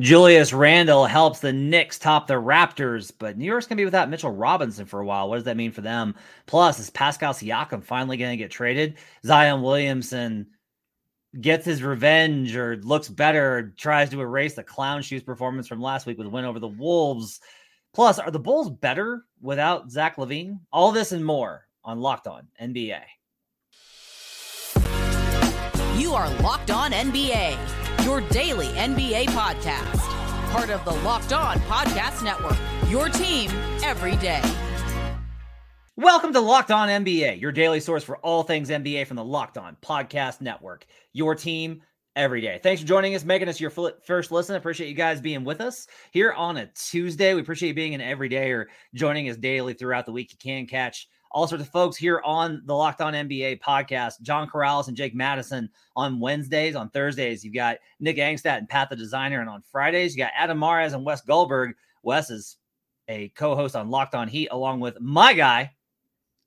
Julius Randle helps the Knicks top the Raptors, but New York's to be without Mitchell Robinson for a while. What does that mean for them? Plus, is Pascal Siakam finally going to get traded? Zion Williamson gets his revenge or looks better, tries to erase the clown shoes performance from last week with win over the Wolves. Plus, are the Bulls better without Zach LaVine? All this and more on Locked On NBA. You are Locked On NBA your daily NBA podcast. Part of the Locked On Podcast Network, your team every day. Welcome to Locked On NBA, your daily source for all things NBA from the Locked On Podcast Network, your team every day. Thanks for joining us, making us your first listen. Appreciate you guys being with us here on a Tuesday. We appreciate you being an everyday or joining us daily throughout the week. You can catch all sorts of folks here on the Locked On NBA podcast. John Karalis and Jake Madison on Wednesdays. On Thursdays, you've got Nick Angstadt and Pat the Designer. And on Fridays, you got Adam Mares and Wes Goldberg. Wes is a co host on Locked On Heat, along with my guy,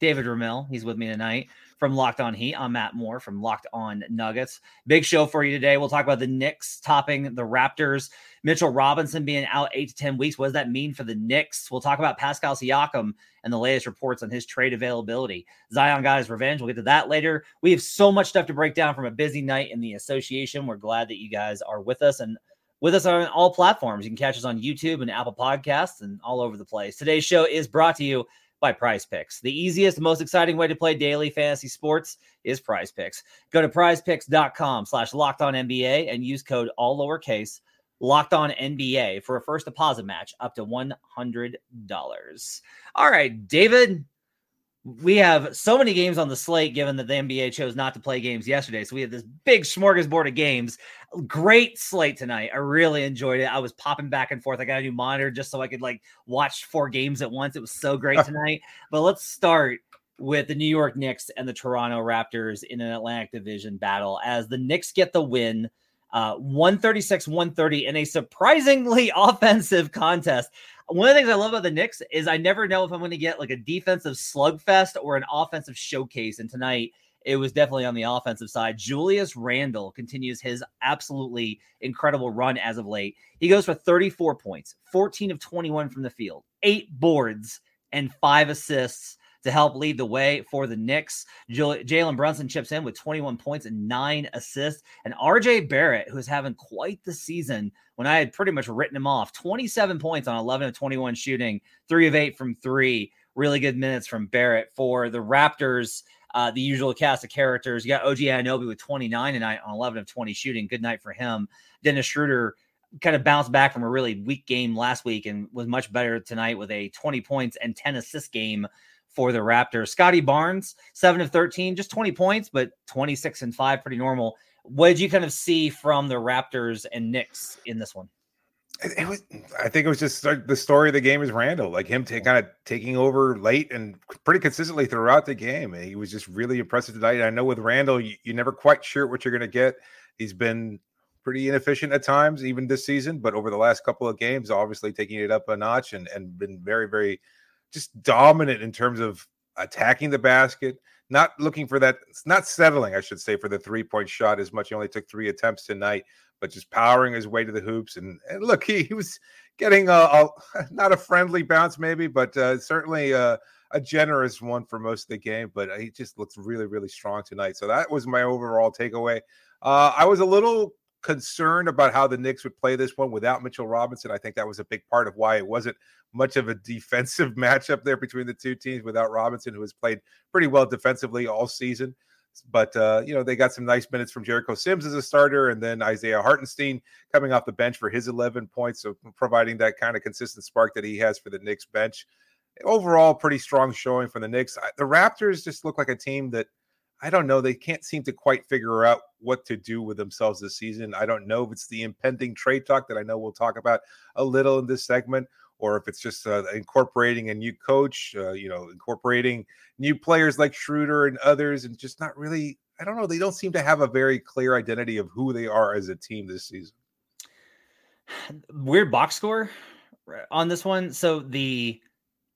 David Ramil. He's with me tonight from Locked On Heat. I'm Matt Moore from Locked On Nuggets. Big show for you today. We'll talk about the Knicks topping the Raptors. Mitchell Robinson being out eight to 10 weeks. What does that mean for the Knicks? We'll talk about Pascal Siakam and the latest reports on his trade availability. Zion got his revenge. We'll get to that later. We have so much stuff to break down from a busy night in the association. We're glad that you guys are with us and with us on all platforms. You can catch us on YouTube and Apple Podcasts and all over the place. Today's show is brought to you by Prize Picks. The easiest, most exciting way to play daily fantasy sports is Prize Picks. Go to prizepicks.com slash locked on NBA and use code all lowercase locked on NBA for a first deposit match up to $100. All right, David, we have so many games on the slate given that the NBA chose not to play games yesterday. So we had this big smorgasbord of games. Great slate tonight. I really enjoyed it. I was popping back and forth. I got a new monitor just so I could like watch four games at once. It was so great tonight. but let's start with the New York Knicks and the Toronto Raptors in an Atlantic Division battle as the Knicks get the win. Uh, 136 130 in a surprisingly offensive contest one of the things I love about the Knicks is I never know if I'm going to get like a defensive slugfest or an offensive showcase. And tonight it was definitely on the offensive side. Julius Randle continues his absolutely incredible run as of late. He goes for 34 points, 14 of 21 from the field, eight boards, and five assists to help lead the way for the Knicks. Jalen Brunson chips in with 21 points and nine assists. And RJ Barrett, who's having quite the season when I had pretty much written him off, 27 points on 11 of 21 shooting, three of eight from three. Really good minutes from Barrett for the Raptors. Uh, the usual cast of characters. You got OG Anunoby with 29 tonight on 11 of 20 shooting. Good night for him. Dennis Schroeder kind of bounced back from a really weak game last week and was much better tonight with a 20 points and 10 assist game for the Raptors. Scottie Barnes, seven of 13, just 20 points, but 26 and five, pretty normal. What did you kind of see from the Raptors and Knicks in this one? It was, I think it was just the story of the game is Randle, like him t- kind of taking over late and pretty consistently throughout the game. He was just really impressive tonight. I know with Randle, you, you're never quite sure what you're going to get. He's been pretty inefficient at times, even this season, but over the last couple of games, obviously taking it up a notch and, and been very, very just dominant in terms of attacking the basket, not looking for that, not settling, I should say, for the three point shot as much. He only took three attempts tonight, but just powering his way to the hoops. And, and look, he, he was getting a, a, not a friendly bounce, maybe, but uh, certainly a, a generous one for most of the game. But he just looks really, really strong tonight. So that was my overall takeaway. Uh, I was a little concerned about how the Knicks would play this one without Mitchell Robinson. I think that was a big part of why it wasn't much of a defensive matchup there between the two teams without Robinson, who has played pretty well defensively all season. But uh, you know, they got some nice minutes from Jericho Sims as a starter, and then Isaiah Hartenstein coming off the bench for his 11 points, so providing that kind of consistent spark that he has for the Knicks bench. Overall, pretty strong showing from the Knicks. The Raptors just look like a team that I don't know. They can't seem to quite figure out what to do with themselves this season. I don't know if it's the impending trade talk that I know we'll talk about a little in this segment, or if it's just uh, incorporating a new coach, uh, you know, incorporating new players like Schroeder and others, and just not really. I don't know. They don't seem to have a very clear identity of who they are as a team this season. Weird box score on this one. So the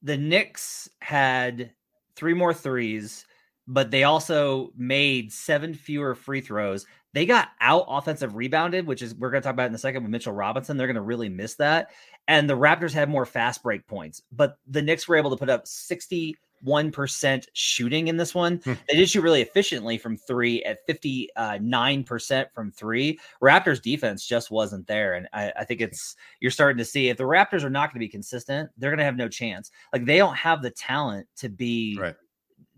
the Knicks had three more threes but they also made seven fewer free throws. they got out offensive rebounded, which is we're going to talk about in a second with Mitchell Robinson. They're going to really miss that. And the Raptors had more fast break points, but the Knicks were able to put up 61% shooting in this one. Hmm. They did shoot really efficiently from three at 59% from three. Raptors defense just wasn't there. And I, I think it's, you're starting to see if the Raptors are not going to be consistent, they're going to have no chance. Like they don't have the talent to be right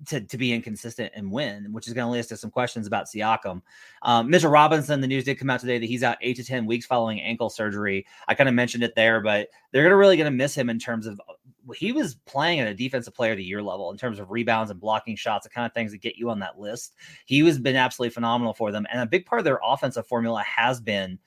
to, to be inconsistent and win, which is going to lead us to some questions about Siakam. Um, Mitchell Robinson, the news did come out today that he's out eight to 10 weeks following ankle surgery. I kind of mentioned it there, but they're to really going to miss him in terms of uh, he was playing at a defensive player of the year level in terms of rebounds and blocking shots, the kind of things that get you on that list. He has been absolutely phenomenal for them. And a big part of their offensive formula has been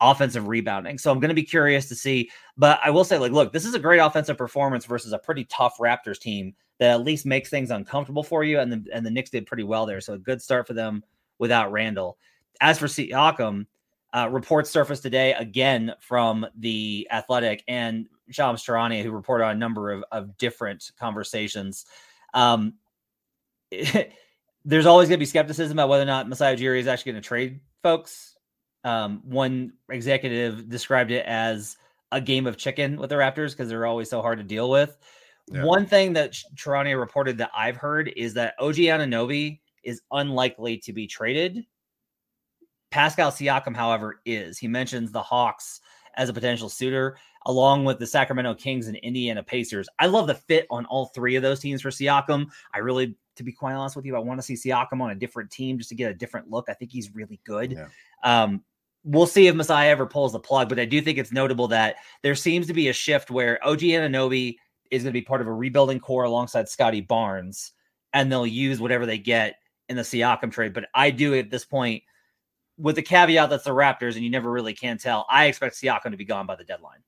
offensive rebounding. So I'm going to be curious to see. But I will say, like, look, this is a great offensive performance versus a pretty tough Raptors team that at least makes things uncomfortable for you. And the and the Knicks did pretty well there. So a good start for them without Randle. As for Siakam, uh, reports surfaced today again from the Athletic and Shams Charania, who reported on a number of, of different conversations. Um, there's always going to be skepticism about whether or not Masai Ujiri is actually going to trade folks. Um, one executive described it as a game of chicken with the Raptors because they're always so hard to deal with. Yeah. One thing that Charania reported that I've heard is that OG Anunoby is unlikely to be traded. Pascal Siakam, however, is. He mentions the Hawks as a potential suitor, along with the Sacramento Kings and Indiana Pacers. I love the fit on all three of those teams for Siakam. I really, to be quite honest with you, I want to see Siakam on a different team just to get a different look. I think he's really good. Yeah. Um, we'll see if Masai ever pulls the plug, but I do think it's notable that there seems to be a shift where OG Anunoby – is going to be part of a rebuilding core alongside Scottie Barnes, and they'll use whatever they get in the Siakam trade. But I do at this point, with the caveat that's the Raptors, and you never really can tell. I expect Siakam to be gone by the deadline.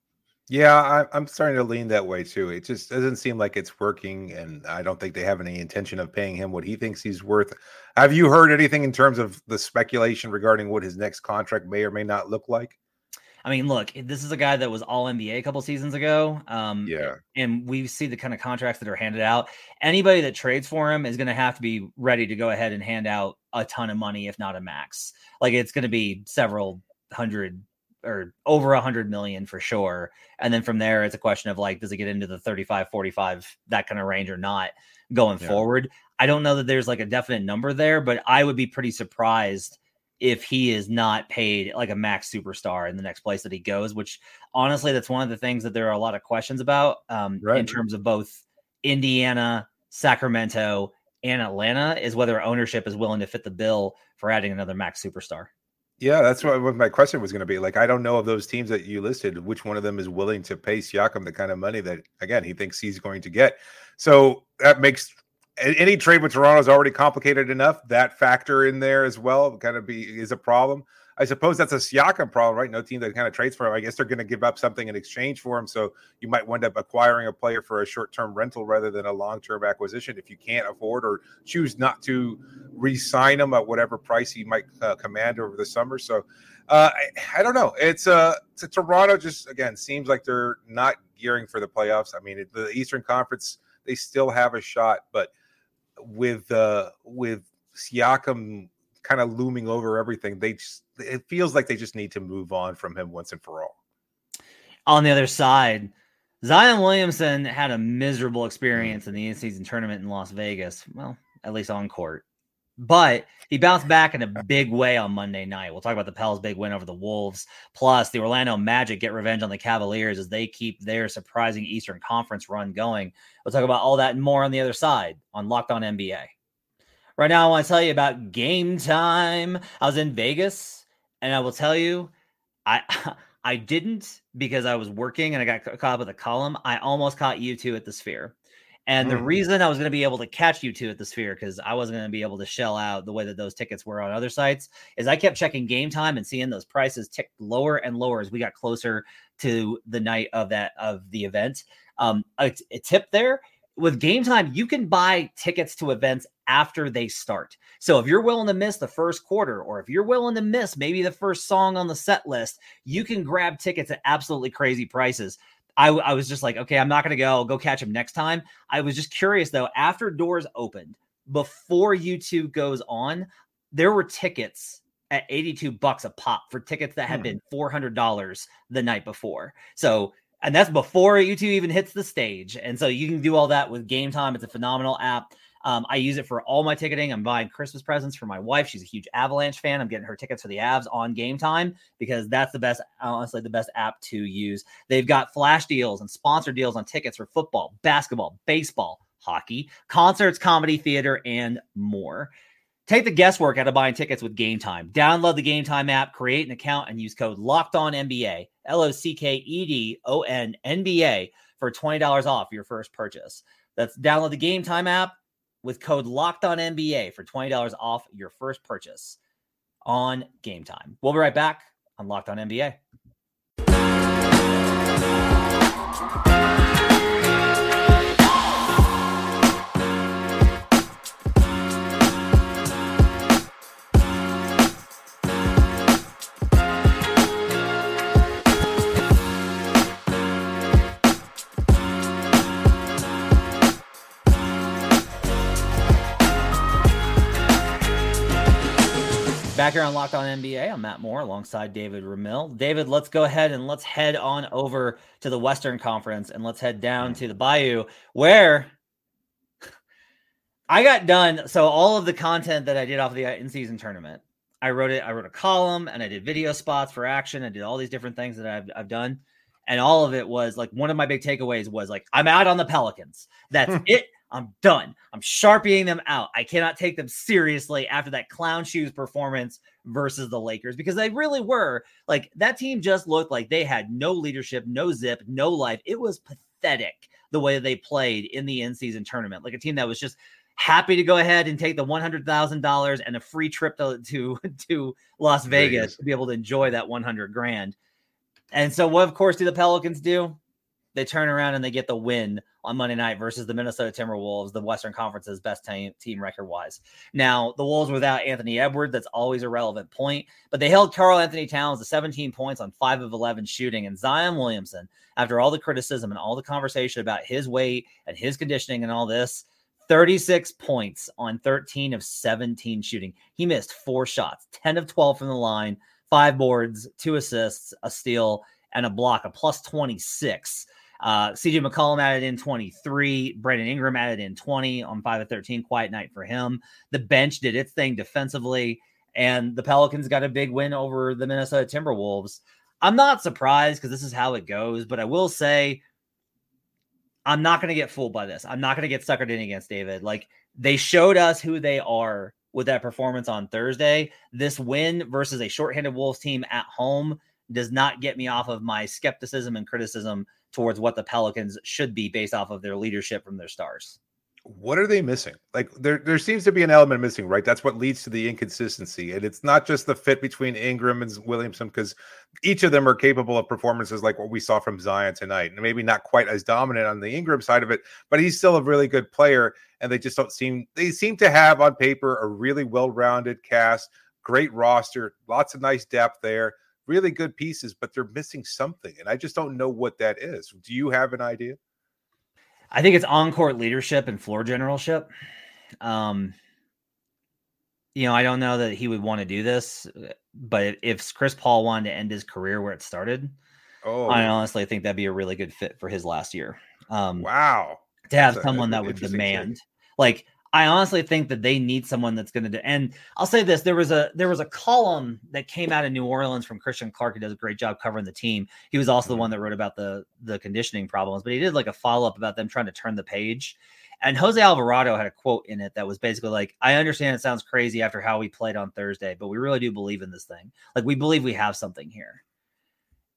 Yeah, I, am starting to lean that way too. It just doesn't seem like it's working, and I don't think they have any intention of paying him what he thinks he's worth. Have you heard anything in terms of the speculation regarding what his next contract may or may not look like? I mean, look, this is a guy that was all NBA a couple seasons ago. Um, yeah. And we see the kind of contracts that are handed out. Anybody that trades for him is going to have to be ready to go ahead and hand out a ton of money, if not a max. Like it's going to be several hundred or over a hundred million for sure. And then from there, it's a question of like, does it get into the 35, 45, that kind of range or not going yeah. forward? I don't know that there's like a definite number there, but I would be pretty surprised if he is not paid like a max superstar in the next place that he goes, which honestly, that's one of the things that there are a lot of questions about um, right. in terms of both Indiana, Sacramento, and Atlanta is whether ownership is willing to fit the bill for adding another max superstar. Yeah, that's what, what my question was going to be. Like, I don't know of those teams that you listed, which one of them is willing to pay Siakam the kind of money that, again, he thinks he's going to get. So that makes any trade with Toronto is already complicated enough. That factor in there as well kind of be is a problem. I suppose that's a Siakam problem, right? No team that kind of trades for him. I guess they're going to give up something in exchange for him. So you might wind up acquiring a player for a short term rental rather than a long term acquisition if you can't afford or choose not to re sign him at whatever price he might uh, command over the summer. So uh, I, I, don't know. It's uh, to Toronto just again seems like they're not gearing for the playoffs. I mean, the Eastern Conference, they still have a shot, but with uh with Siakam kind of looming over everything, they just it feels like they just need to move on from him once and for all. On the other side, Zion Williamson had a miserable experience in the in-season tournament in Las Vegas. Well, at least on court. But he bounced back in a big way on Monday night. We'll talk about the Pels' big win over the Wolves. Plus, the Orlando Magic get revenge on the Cavaliers as they keep their surprising Eastern Conference run going. We'll talk about all that and more on the other side on Locked On NBA. Right now, I want to tell you about game time. I was in Vegas, and I will tell you, I I didn't because I was working and I got caught up with a column. I almost caught U2 at the Sphere. And the mm. reason I was going to be able to catch U2 at the Sphere because I wasn't going to be able to shell out the way that those tickets were on other sites is I kept checking game time and seeing those prices tick lower and lower as we got closer to the night of that of the event. Um, a, a tip there with game time, you can buy tickets to events after they start. So if you're willing to miss the first quarter, or if you're willing to miss maybe the first song on the set list, you can grab tickets at absolutely crazy prices. I, I was just like, okay, I'm not going to go. I'll go catch him next time. I was just curious though, after doors opened, before U2 goes on, there were tickets at 82 bucks a pop for tickets that had Hmm. been $400 the night before. So, and that's before U2 even hits the stage. And so you can do all that with Game Time. It's a phenomenal app. Um, I use it for all my ticketing. I'm buying Christmas presents for my wife. She's a huge Avalanche fan. I'm getting her tickets for the Avs on Game Time because that's the best, honestly, the best app to use. They've got flash deals and sponsor deals on tickets for football, basketball, baseball, hockey, concerts, comedy, theater, and more. Take the guesswork out of buying tickets with Game Time. Download the Game Time app, create an account, and use code Locked On NBA L O C K E D O N N B A for twenty dollars off your first purchase. That's download the Game Time app with code Locked On NBA for twenty dollars off your first purchase on Game Time. We'll be right back on Locked On NBA. Back here on Locked On NBA, I'm Matt Moore alongside David Ramil. David, let's go ahead and let's head on over to the Western Conference and let's head down mm. to the Bayou where I got done. So all of the content that I did off of the in-season tournament, I wrote it. I wrote a column and I did video spots for action. I did all these different things that I've, I've done. And all of it was like one of my big takeaways was like, I'm out on the Pelicans. That's it. I'm done. I'm sharpieing them out. I cannot take them seriously after that clown shoes performance versus the Lakers because they really were like that team just looked like they had no leadership, no zip, no life. It was pathetic the way they played in the in season tournament. Like a team that was just happy to go ahead and take the $100,000 and a free trip to, to, to Las Vegas, Vegas. to be able to enjoy that 100 grand. And so, what of course do the Pelicans do? They turn around and they get the win on Monday night versus the Minnesota Timberwolves, the Western Conference's best team, team record wise. Now, the Wolves without Anthony Edwards, that's always a relevant point, but they held Karl Anthony Towns to 17 points on 5 of 11 shooting. And Zion Williamson, after all the criticism and all the conversation about his weight and his conditioning and all this, 36 points on 13 of 17 shooting. He missed four shots, 10 of 12 from the line, five boards, two assists, a steal, and a block, a plus 26. Uh, CJ McCollum added in 23. Brandon Ingram added in 20 on 5 of 13. Quiet night for him. The bench did its thing defensively, and the Pelicans got a big win over the Minnesota Timberwolves. I'm not surprised because this is how it goes, but I will say I'm not going to get fooled by this. I'm not going to get suckered in against David. Like they showed us who they are with that performance on Thursday. This win versus a shorthanded Wolves team at home does not get me off of my skepticism and criticism towards what the Pelicans should be based off of their leadership from their stars. What are they missing? Like there, there seems to be an element missing, right? That's what leads to the inconsistency, and it's not just the fit between Ingram and Williamson, because each of them are capable of performances like what we saw from Zion tonight, and maybe not quite as dominant on the Ingram side of it, but he's still a really good player. And they just don't seem they seem to have on paper a really well-rounded cast, great roster, lots of nice depth there, really good pieces, but they're missing something, and I just don't know what that is. Do you have an idea? I think it's on court leadership and floor generalship. Um, you know, I don't know that he would want to do this, but if Chris Paul wanted to end his career where it started, Oh, I honestly think that'd be a really good fit for his last year. Um, wow. to have That's someone that's that would demand, like, I honestly think that they need someone that's going to do. And I'll say this: there was a there was a column that came out of New Orleans from Christian Clark, who does a great job covering the team. He was also the one that wrote about the the conditioning problems, but he did like a follow up about them trying to turn the page. And Jose Alvarado had a quote in it that was basically like, "I understand it sounds crazy after how we played on Thursday, but we really do believe in this thing. Like we believe we have something here."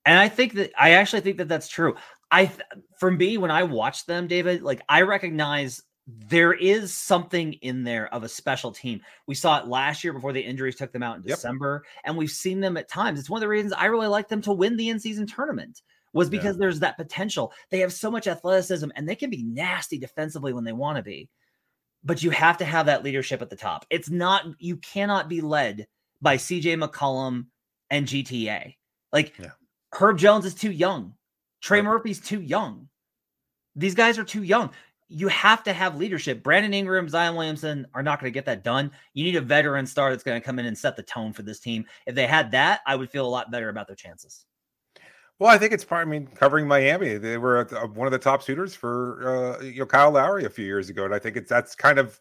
And I think that I actually think that that's true. I for me when I watch them, David, like I recognize there is something in there of a special team. We saw it last year before the injuries took them out in Yep. December, and we've seen them at times. It's one of the reasons I really like them to win the in-season tournament was Yeah. because there's that potential. They have so much athleticism and they can be nasty defensively when they want to be. But you have to have that leadership at the top. It's not you cannot be led by CJ McCollum and GTA. Like Yeah. Herb Jones is too young. Trey Right. Murphy's too young. These guys are too young. You have to have leadership. Brandon Ingram, Zion Williamson are not going to get that done. You need a veteran star that's going to come in and set the tone for this team. If they had that, I would feel a lot better about their chances. Well, I think it's part. I mean, covering Miami, they were one of the top suitors for uh, you know Kyle Lowry a few years ago, and I think it's that's kind of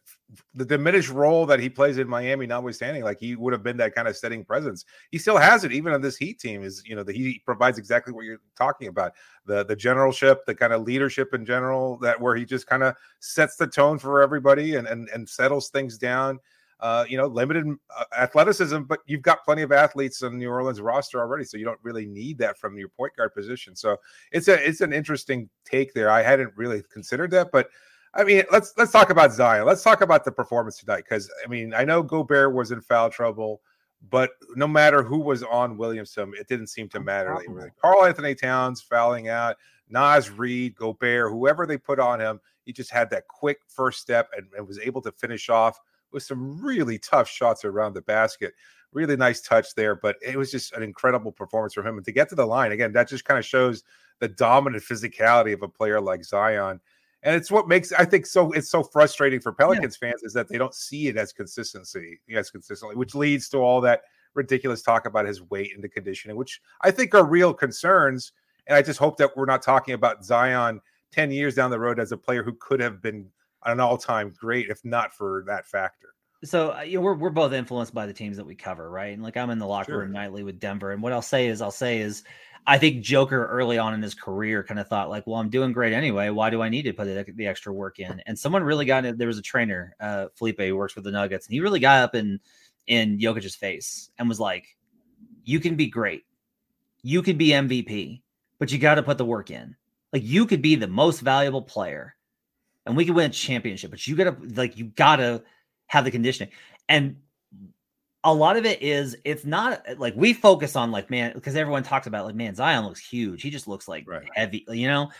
the diminished role that he plays in Miami, notwithstanding. Like he would have been that kind of steadying presence. He still has it, even on this Heat team. Is you know that he provides exactly what you're talking about the the generalship, the kind of leadership in general that where he just kind of sets the tone for everybody and and and settles things down uh, you know, limited uh, athleticism, but you've got plenty of athletes on New Orleans roster already, so you don't really need that from your point guard position. So it's a it's an interesting take there. I hadn't really considered that, but I mean, let's let's talk about Zion. Let's talk about the performance tonight because I mean, I know Gobert was in foul trouble, but no matter who was on Williamson, it didn't seem to matter. Really. Karl Anthony Towns fouling out, Naz Reid, Gobert, whoever they put on him, he just had that quick first step and, and was able to finish off with some really tough shots around the basket. Really nice touch there, but it was just an incredible performance from him. And to get to the line again, that just kind of shows the dominant physicality of a player like Zion. And it's what makes I think so it's so frustrating for Pelicans yeah. fans is that they don't see it as consistency, as consistently, which leads to all that ridiculous talk about his weight and the conditioning, which I think are real concerns. And I just hope that we're not talking about Zion 10 years down the road as a player who could have been an all-time great if not for that factor. So uh, you know, we're we're both influenced by the teams that we cover, right? And like I'm in the locker sure. room nightly with Denver, and what I'll say is, I'll say is, I think Joker early on in his career kind of thought like, well, I'm doing great anyway. Why do I need to put the, the extra work in? And someone really got it. There was a trainer, uh, Felipe, who works with the Nuggets, and he really got up in in Jokic's face and was like, "You can be great, you could be MVP, but you got to put the work in. Like you could be the most valuable player." And we can win a championship, but you gotta like you gotta have the conditioning. And a lot of it is it's not like we focus on like man because everyone talks about like man Zion looks huge. He just looks like right. heavy, you know.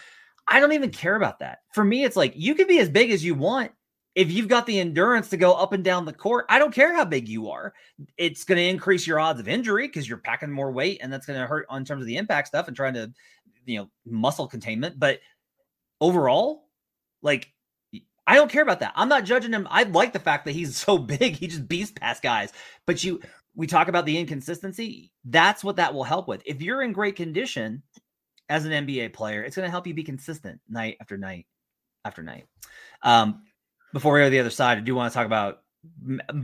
I don't even care about that. For me, it's like you can be as big as you want if you've got the endurance to go up and down the court. I don't care how big you are. It's going to increase your odds of injury because you're packing more weight, and that's going to hurt on terms of the impact stuff and trying to, you know, muscle containment. But overall, like I don't care about that. I'm not judging him. I like the fact that he's so big. He just beats past guys. But you, we talk about the inconsistency. That's what that will help with. If you're in great condition as an NBA player, it's going to help you be consistent night after night after night. Um, before we go to the other side, I do want to talk about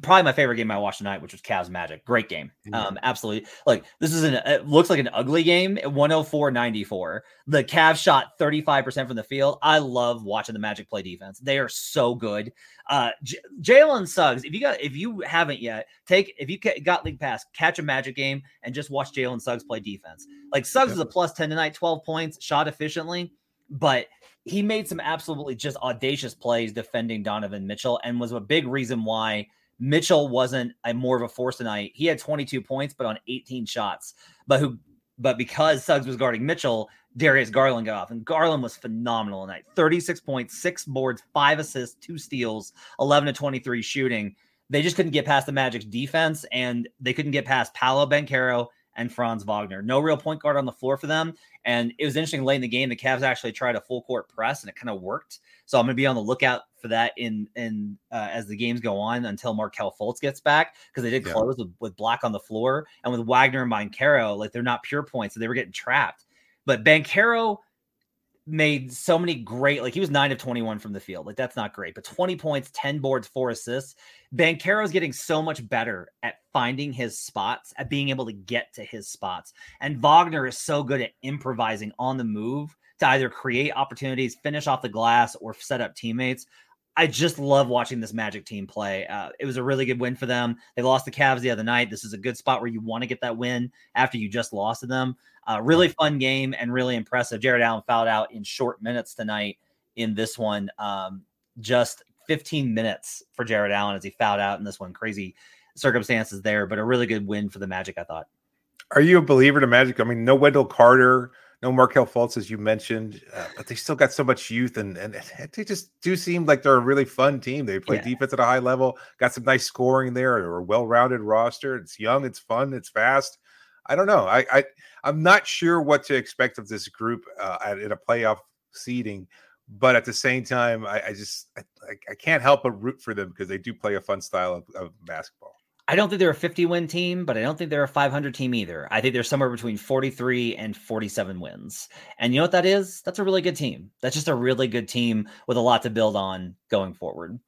probably my favorite game I watched tonight, which was Cavs Magic. Great game. Um, absolutely. Like this is an it looks like an ugly game. 104-94. The Cavs shot 35% from the field. I love watching the Magic play defense. They are so good. Uh J- Jalen Suggs, if you got if you haven't yet, take if you got league pass, catch a Magic game and just watch Jalen Suggs play defense. Like Suggs yep. is a plus 10 tonight, 12 points, shot efficiently, but he made some absolutely just audacious plays defending Donovan Mitchell and was a big reason why Mitchell wasn't a more of a force tonight. He had 22 points, but on 18 shots. But who but because Suggs was guarding Mitchell, Darius Garland got off. And Garland was phenomenal tonight. 36 points, six boards, five assists, two steals, 11 to 23 shooting. They just couldn't get past the Magic's defense, and they couldn't get past Paolo Banchero and Franz Wagner. No real point guard on the floor for them. And it was interesting late in the game. The Cavs actually tried a full court press and it kind of worked. So I'm going to be on the lookout for that in in uh, as the games go on until Markelle Fultz gets back because they did yeah. close with, with Black on the floor and with Wagner and Banchero, like they're not pure points, so they were getting trapped. But Banchero made so many great, like he was nine of 21 from the field. Like that's not great, but 20 points, 10 boards, four assists. Banchero's getting so much better at finding his spots, at being able to get to his spots. And Wagner is so good at improvising on the move to either create opportunities, finish off the glass, or set up teammates. I just love watching this Magic team play. Uh, it was a really good win for them. They lost the Cavs the other night. This is a good spot where you want to get that win after you just lost to them. Uh, really fun game and really impressive. Jarrett Allen fouled out in short minutes tonight in this one. Um, just 15 minutes for Jarrett Allen as he fouled out in this one. Crazy circumstances there, but a really good win for the Magic, I thought. Are you a believer to Magic? I mean, no Wendell Carter, no Markelle Fultz, as you mentioned, uh, but they still got so much youth, and and they just do seem like they're a really fun team. They play yeah. defense at a high level, got some nice scoring there, or a well-rounded roster. It's young, it's fun, it's fast. I don't know. I, I I'm not sure what to expect of this group uh, at, in a playoff seeding, but at the same time, I, I just I, I, can't help but root for them because they do play a fun style of, of basketball. I don't think they're a 50 win team, but I don't think they're a 500 team either. I think they're somewhere between 43 and 47 wins. And you know what that is? That's a really good team. That's just a really good team with a lot to build on going forward.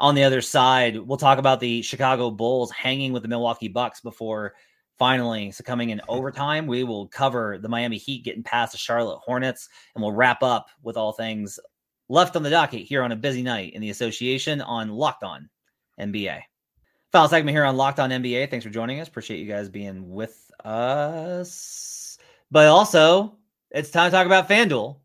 On the other side, we'll talk about the Chicago Bulls hanging with the Milwaukee Bucks before finally succumbing in hmm. overtime. We will cover the Miami Heat getting past the Charlotte Hornets, and we'll wrap up with all things left on the docket here on a busy night in the association on Locked On NBA. Final segment here on Locked On NBA. Thanks for joining us. Appreciate you guys being with us. But also, it's time to talk about FanDuel.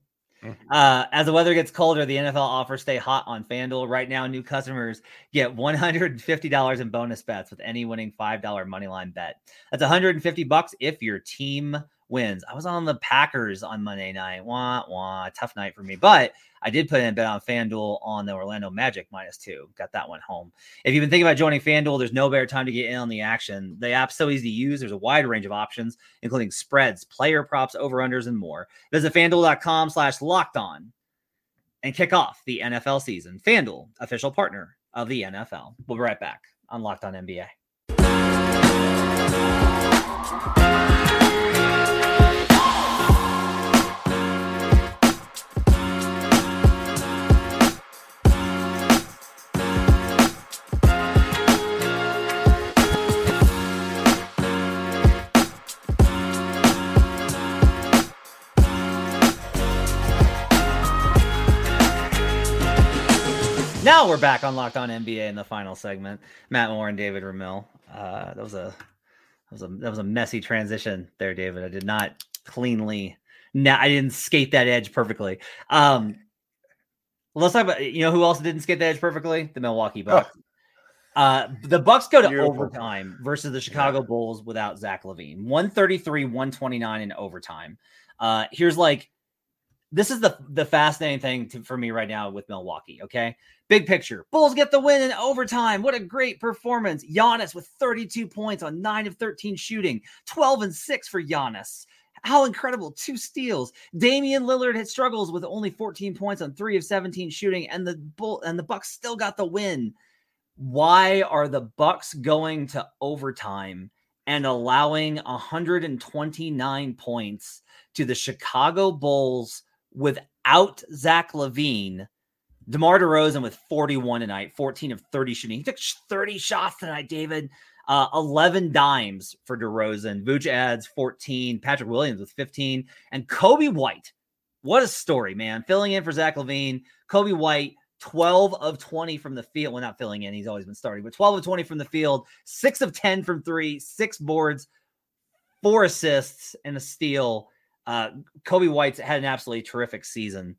Uh, as the weather gets colder, the NFL offers stay hot on FanDuel. Right now, new customers get $150 in bonus bets with any winning $5 moneyline bet. That's 150 bucks if your team wins. I was on the Packers on Monday night. Wah, wah. Tough night for me. But I did put in a bet on FanDuel on the Orlando Magic minus two. Got that one home. If you've been thinking about joining FanDuel, there's no better time to get in on the action. The app's so easy to use. There's a wide range of options, including spreads, player props, over-unders, and more. Visit FanDuel.com slash locked on and kick off the NFL season. FanDuel, official partner of the NFL. We'll be right back on Locked On NBA. Now we're back on Locked On NBA in the final segment. Matt Moore and David Ramil. Uh, that was a that was a that was a messy transition there, David. I did not cleanly. Now I didn't skate that edge perfectly. Um, let's talk about you know who else didn't skate that edge perfectly? The Milwaukee Bucks. Oh. Uh, the Bucks go to Beautiful. overtime versus the Chicago yeah. Bulls without Zach LaVine. 133, 129 in overtime. Uh, here's like this is the the fascinating thing to, for me right now with Milwaukee. Okay, big picture, Bulls get the win in overtime. What a great performance! Giannis with 32 points on nine of 13 shooting, 12 and six for Giannis. How incredible! Two steals. Damian Lillard had struggles with only 14 points on three of 17 shooting, and the bull and the Bucks still got the win. Why are the Bucks going to overtime and allowing 129 points to the Chicago Bulls? without Zach LaVine, DeMar DeRozan with 41 tonight, 14 of 30 shooting. He took 30 shots tonight, David. Uh, 11 dimes for DeRozan. Vooch adds 14. Patrick Williams with 15. And Coby White. What a story, man. Filling in for Zach LaVine. Coby White, 12 of 20 from the field. Well, not filling in. He's always been starting, but 12 of 20 from the field. Six of 10 from three, six boards, four assists, and a steal. Uh, Coby White's had an absolutely terrific season.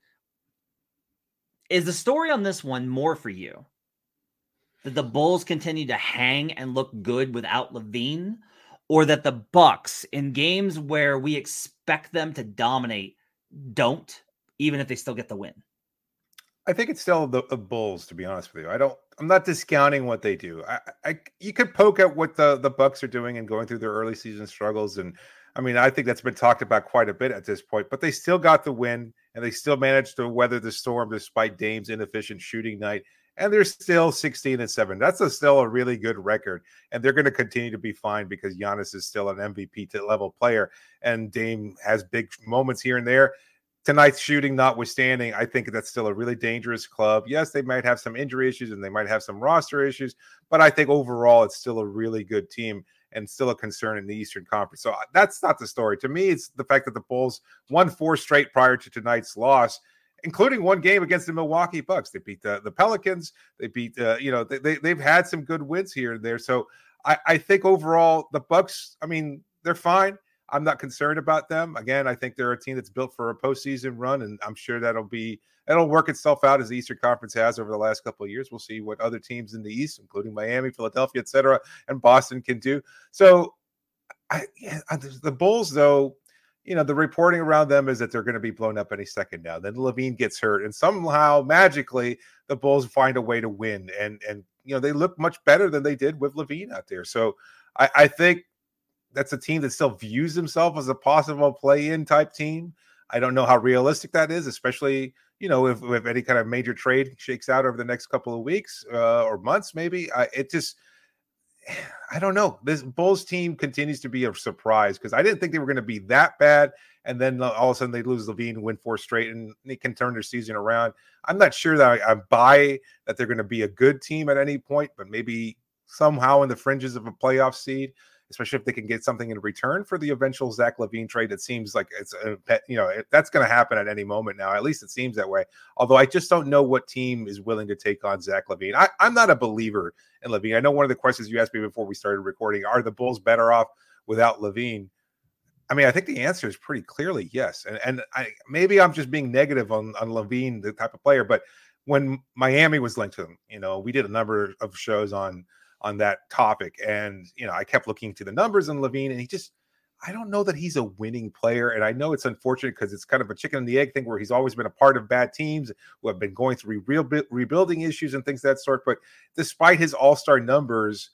Is the story on this one more for you? That the Bulls continue to hang and look good without LaVine, or that the Bucks in games where we expect them to dominate don't, even if they still get the win? I think it's still the, the, Bulls, to be honest with you. I don't. I'm not discounting what they do. I, I, you could poke at what the the Bucks are doing and going through their early season struggles and I mean, I think that's been talked about quite a bit at this point, but they still got the win and they still managed to weather the storm despite Dame's inefficient shooting night. And they're still 16 and 7. That's a, still a really good record. And they're going to continue to be fine because Giannis is still an MVP level player. And Dame has big moments here and there. Tonight's shooting notwithstanding, I think that's still a really dangerous club. Yes, they might have some injury issues and they might have some roster issues, but I think overall it's still a really good team and still a concern in the Eastern Conference. So uh, that's not the story. To me, it's the fact that the Bulls won four straight prior to tonight's loss, including one game against the Milwaukee Bucks. They beat the, the Pelicans. They beat, uh, you know, they, they, they've had some good wins here and there. So I, I think overall, the Bucks, I mean, they're fine. I'm not concerned about them. Again, I think they're a team that's built for a postseason run, and I'm sure that'll be that'll work itself out as the Eastern Conference has over the last couple of years. We'll see what other teams in the East, including Miami, Philadelphia, etc., and Boston, can do. So, I yeah, the Bulls though. You know, the reporting around them is that they're going to be blown up any second now. Then LaVine gets hurt, and somehow magically the Bulls find a way to win. And and you know they look much better than they did with LaVine out there. So I, I think that's a team that still views himself as a possible play-in type team. I don't know how realistic that is, especially you know, if, if any kind of major trade shakes out over the next couple of weeks uh, or months, maybe I, it just, I don't know. This Bulls team continues to be a surprise because I didn't think they were going to be that bad. And then all of a sudden they lose LaVine, win four straight, and they can turn their season around. I'm not sure that I, I buy that they're going to be a good team at any point, but maybe somehow in the fringes of a playoff seed especially if they can get something in return for the eventual Zach LaVine trade. It seems like it's a you know that's going to happen at any moment now. At least it seems that way. Although I just don't know what team is willing to take on Zach LaVine. I, I'm not a believer in LaVine. I know one of the questions you asked me before we started recording: Are the Bulls better off without LaVine? I mean, I think the answer is pretty clearly yes. And and I maybe I'm just being negative on on LaVine, the type of player, but when Miami was linked to him, you know, we did a number of shows on on that topic. And you know, I kept looking to the numbers on LaVine, and he just I don't know that he's a winning player. And I know it's unfortunate because it's kind of a chicken and the egg thing where he's always been a part of bad teams who have been going through real rebuilding issues and things of that sort. But despite his all-star numbers,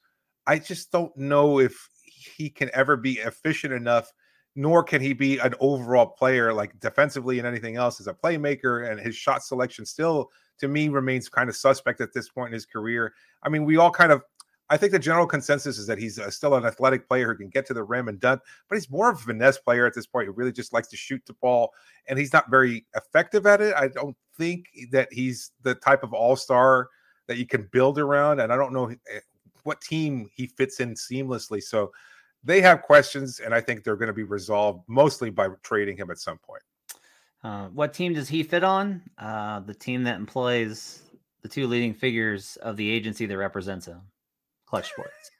I just don't know if he can ever be efficient enough, nor can he be an overall player like defensively and anything else as a playmaker. And his shot selection still to me remains kind of suspect at this point in his career. I mean, we all kind of I think the general consensus is that he's uh, still an athletic player who can get to the rim and dunk, but he's more of a finesse player at this point who really just likes to shoot the ball, and he's not very effective at it. I don't think that he's the type of all star that you can build around, and I don't know eh, what team he fits in seamlessly. So they have questions, and I think they're going to be resolved mostly by trading him at some point. Uh, what team does he fit on? Uh, the team that employs the two leading figures of the agency that represents him. Klutch Sports.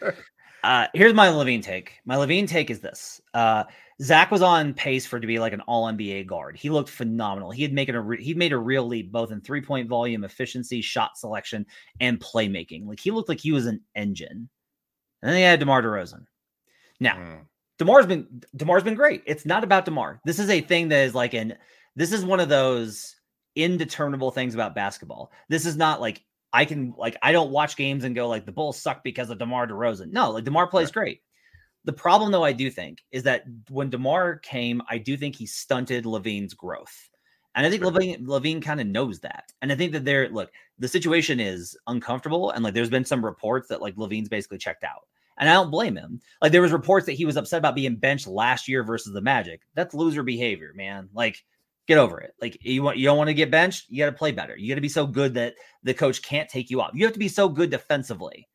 Uh, here's my LaVine take. My LaVine take is this: uh, Zach was on pace for to be like an All NBA guard. He looked phenomenal. He had making a re- he made a real leap both in three point volume, efficiency, shot selection, and playmaking. Like he looked like he was an engine. And then they had DeMar DeRozan. Now, mm. DeMar's been DeMar's been great. It's not about DeMar. This is a thing that is like an this is one of those indeterminable things about basketball. This is not like I can like I don't watch games and go like the Bulls suck because of DeMar DeRozan. No, like DeMar plays great. The problem though I do think is that when DeMar came, I do think he stunted LaVine's growth. And I think. Levine LaVine kind of knows that. And I think that they're look, the situation is uncomfortable. And like there's been some reports that like LaVine's basically checked out. And I don't blame him. Like there was reports that he was upset about being benched last year versus the Magic. That's loser behavior, man. Like Get over it. Like you want you don't want to get benched, you got to play better. You got to be so good that the coach can't take you off. You have to be so good defensively.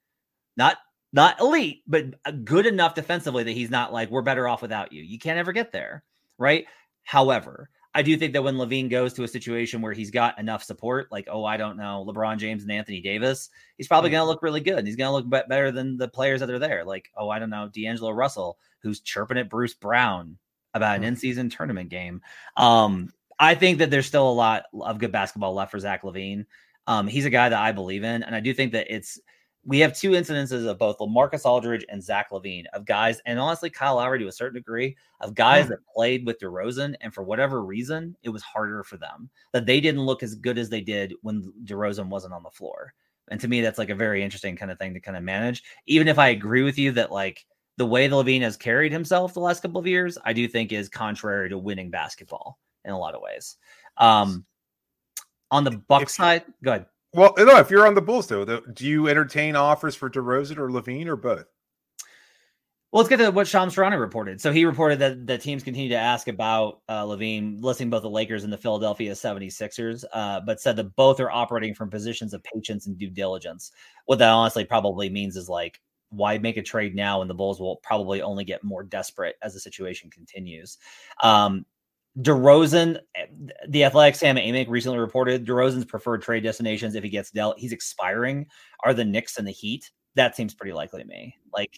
Not not elite, but uh, good enough defensively that he's not like we're better off without you. You can't ever get there, right? However, I do think that when LaVine goes to a situation where he's got enough support, like oh, I don't know, LeBron James and Anthony Davis, he's probably going to mm-hmm. look really good. He's going to look better than the players that are there. Like oh, I don't know, D'Angelo Russell, who's chirping at Bruce Brown about an mm. in-season tournament game. Um, I think that there's still a lot of good basketball left for Zach LaVine. Um, he's a guy that I believe in, and I do think that it's we have two incidences of both LaMarcus Aldridge and Zach LaVine of guys, and honestly, Kyle Lowry to a certain degree of guys yeah. that played with DeRozan, and for whatever reason, it was harder for them that they didn't look as good as they did when DeRozan wasn't on the floor. And to me, that's like a very interesting kind of thing to kind of manage. Even if I agree with you that like the way the LaVine has carried himself the last couple of years, I do think is contrary to winning basketball in a lot of ways. Um, on the Buck if, side, go ahead. Well, no, if you're on the Bulls, though, do you entertain offers for DeRozan or LaVine or both? Well, let's get to what Shams Charania reported. So he reported that the teams continue to ask about uh, LaVine, listing both the Lakers and the Philadelphia 76ers, uh, but said that both are operating from positions of patience and due diligence. What that honestly probably means is like, why make a trade now when the Bulls will probably only get more desperate as the situation continues? Um, DeRozan, the Athletic Sam Amick recently reported DeRozan's preferred trade destinations if he gets dealt, he's expiring, are the Knicks and the Heat. That seems pretty likely to me. Like,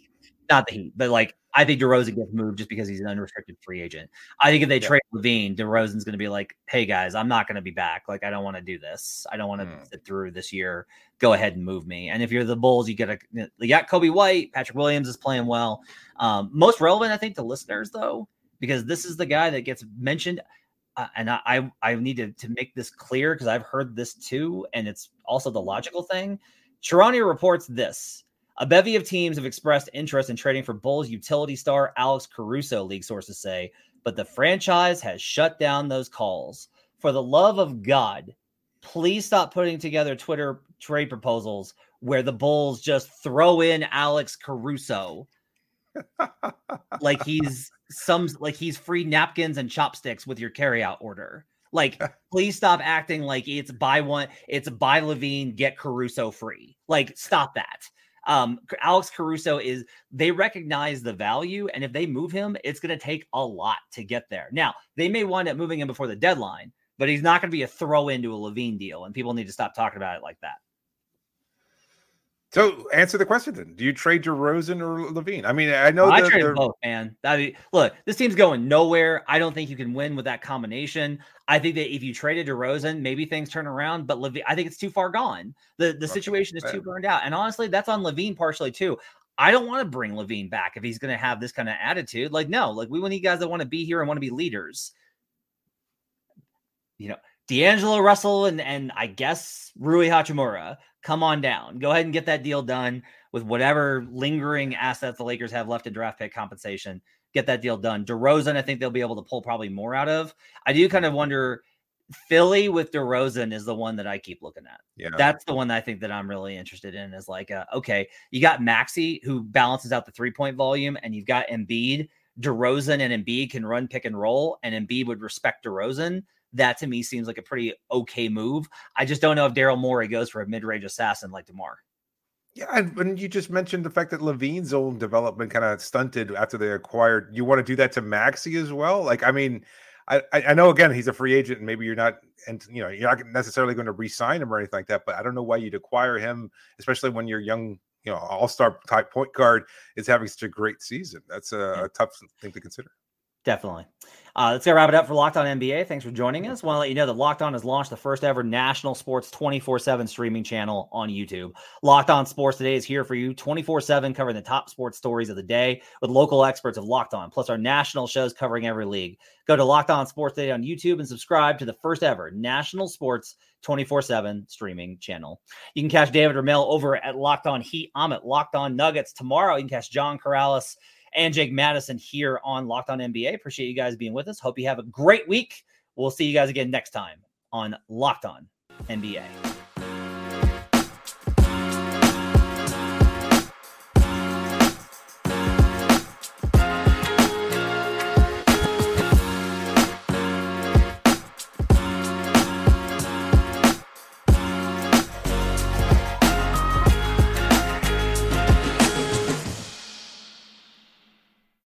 not the Heat, but like, I think DeRozan gets moved just because he's an unrestricted free agent. I think if they yeah. trade LaVine, DeRozan's going to be like, hey guys, I'm not going to be back. Like, I don't want to do this. I don't want to mm. sit through this year. Go ahead and move me. And if you're the Bulls, you get a, you got Coby White. Patrick Williams is playing well. Um, most relevant, I think, to listeners, though, because this is the guy that gets mentioned. Uh, and I, I need to, to make this clear because I've heard this too, and it's also the logical thing. Charania reports this. A bevy of teams have expressed interest in trading for Bulls utility star Alex Caruso, league sources say, but the franchise has shut down those calls. for the love of God, please stop putting together Twitter trade proposals where the Bulls just throw in Alex Caruso like he's some like he's free napkins and chopsticks with your carryout order. Like, please stop acting like it's buy one, it's buy LaVine, get Caruso free. Like, stop that. Um, Alex Caruso is they recognize the value, and if they move him, it's going to take a lot to get there. Now, they may wind up moving him before the deadline, but he's not going to be a throw into a LaVine deal, and people need to stop talking about it like that. So answer the question then. Do you trade DeRozan or LaVine? I mean, I know oh, I traded both, man. I mean, look, this team's going nowhere. I don't think you can win with that combination. I think that if you traded DeRozan, maybe things turn around. But LaVine, I think it's too far gone. The the situation is too burned out. And honestly, that's on LaVine partially too. I don't want to bring LaVine back if he's going to have this kind of attitude. Like, no, like we need guys that want to be here and want to be leaders. You know, D'Angelo Russell and and I guess Rui Hachimura come on down. Go ahead and get that deal done with whatever lingering assets the Lakers have left in draft pick compensation. Get that deal done. DeRozan, I think they'll be able to pull probably more out of. I do kind of wonder. Philly with DeRozan is the one that I keep looking at. Yeah, that's the one that I think that I'm really interested in. Is like, uh, okay, you got Maxey who balances out the three point volume, and you've got Embiid. DeRozan and Embiid can run pick and roll, and Embiid would respect DeRozan that to me seems like a pretty okay move. I just don't know if Daryl Morey goes for a mid range assassin like DeMar. Yeah, and you just mentioned the fact that LaVine's own development kind of stunted after they acquired. You want to do that to Maxey as well? Like, I mean, I, I know again he's a free agent, and maybe you're not, and you know, you're not necessarily going to re-sign him or anything like that. But I don't know why you'd acquire him, especially when your young, you know, all-star type point guard is having such a great season. That's a, yeah. a tough thing to consider. Definitely. Uh, let's go wrap it up for Locked On NBA. Thanks for joining us. Want to let you know that Locked On has launched the first ever national sports 24 7 streaming channel on YouTube. Locked On Sports Today is here for you 24 7, covering the top sports stories of the day with local experts of Locked On, plus our national shows covering every league. Go to Locked On Sports Today on YouTube and subscribe to the first ever national sports 24 7 streaming channel. You can catch David Ramil over at Locked On Heat. I'm at Locked On Nuggets. Tomorrow, you can catch John Karalis and Jake Madison here on Locked On NBA. Appreciate you guys being with us. Hope you have a great week. We'll see you guys again next time on Locked On NBA.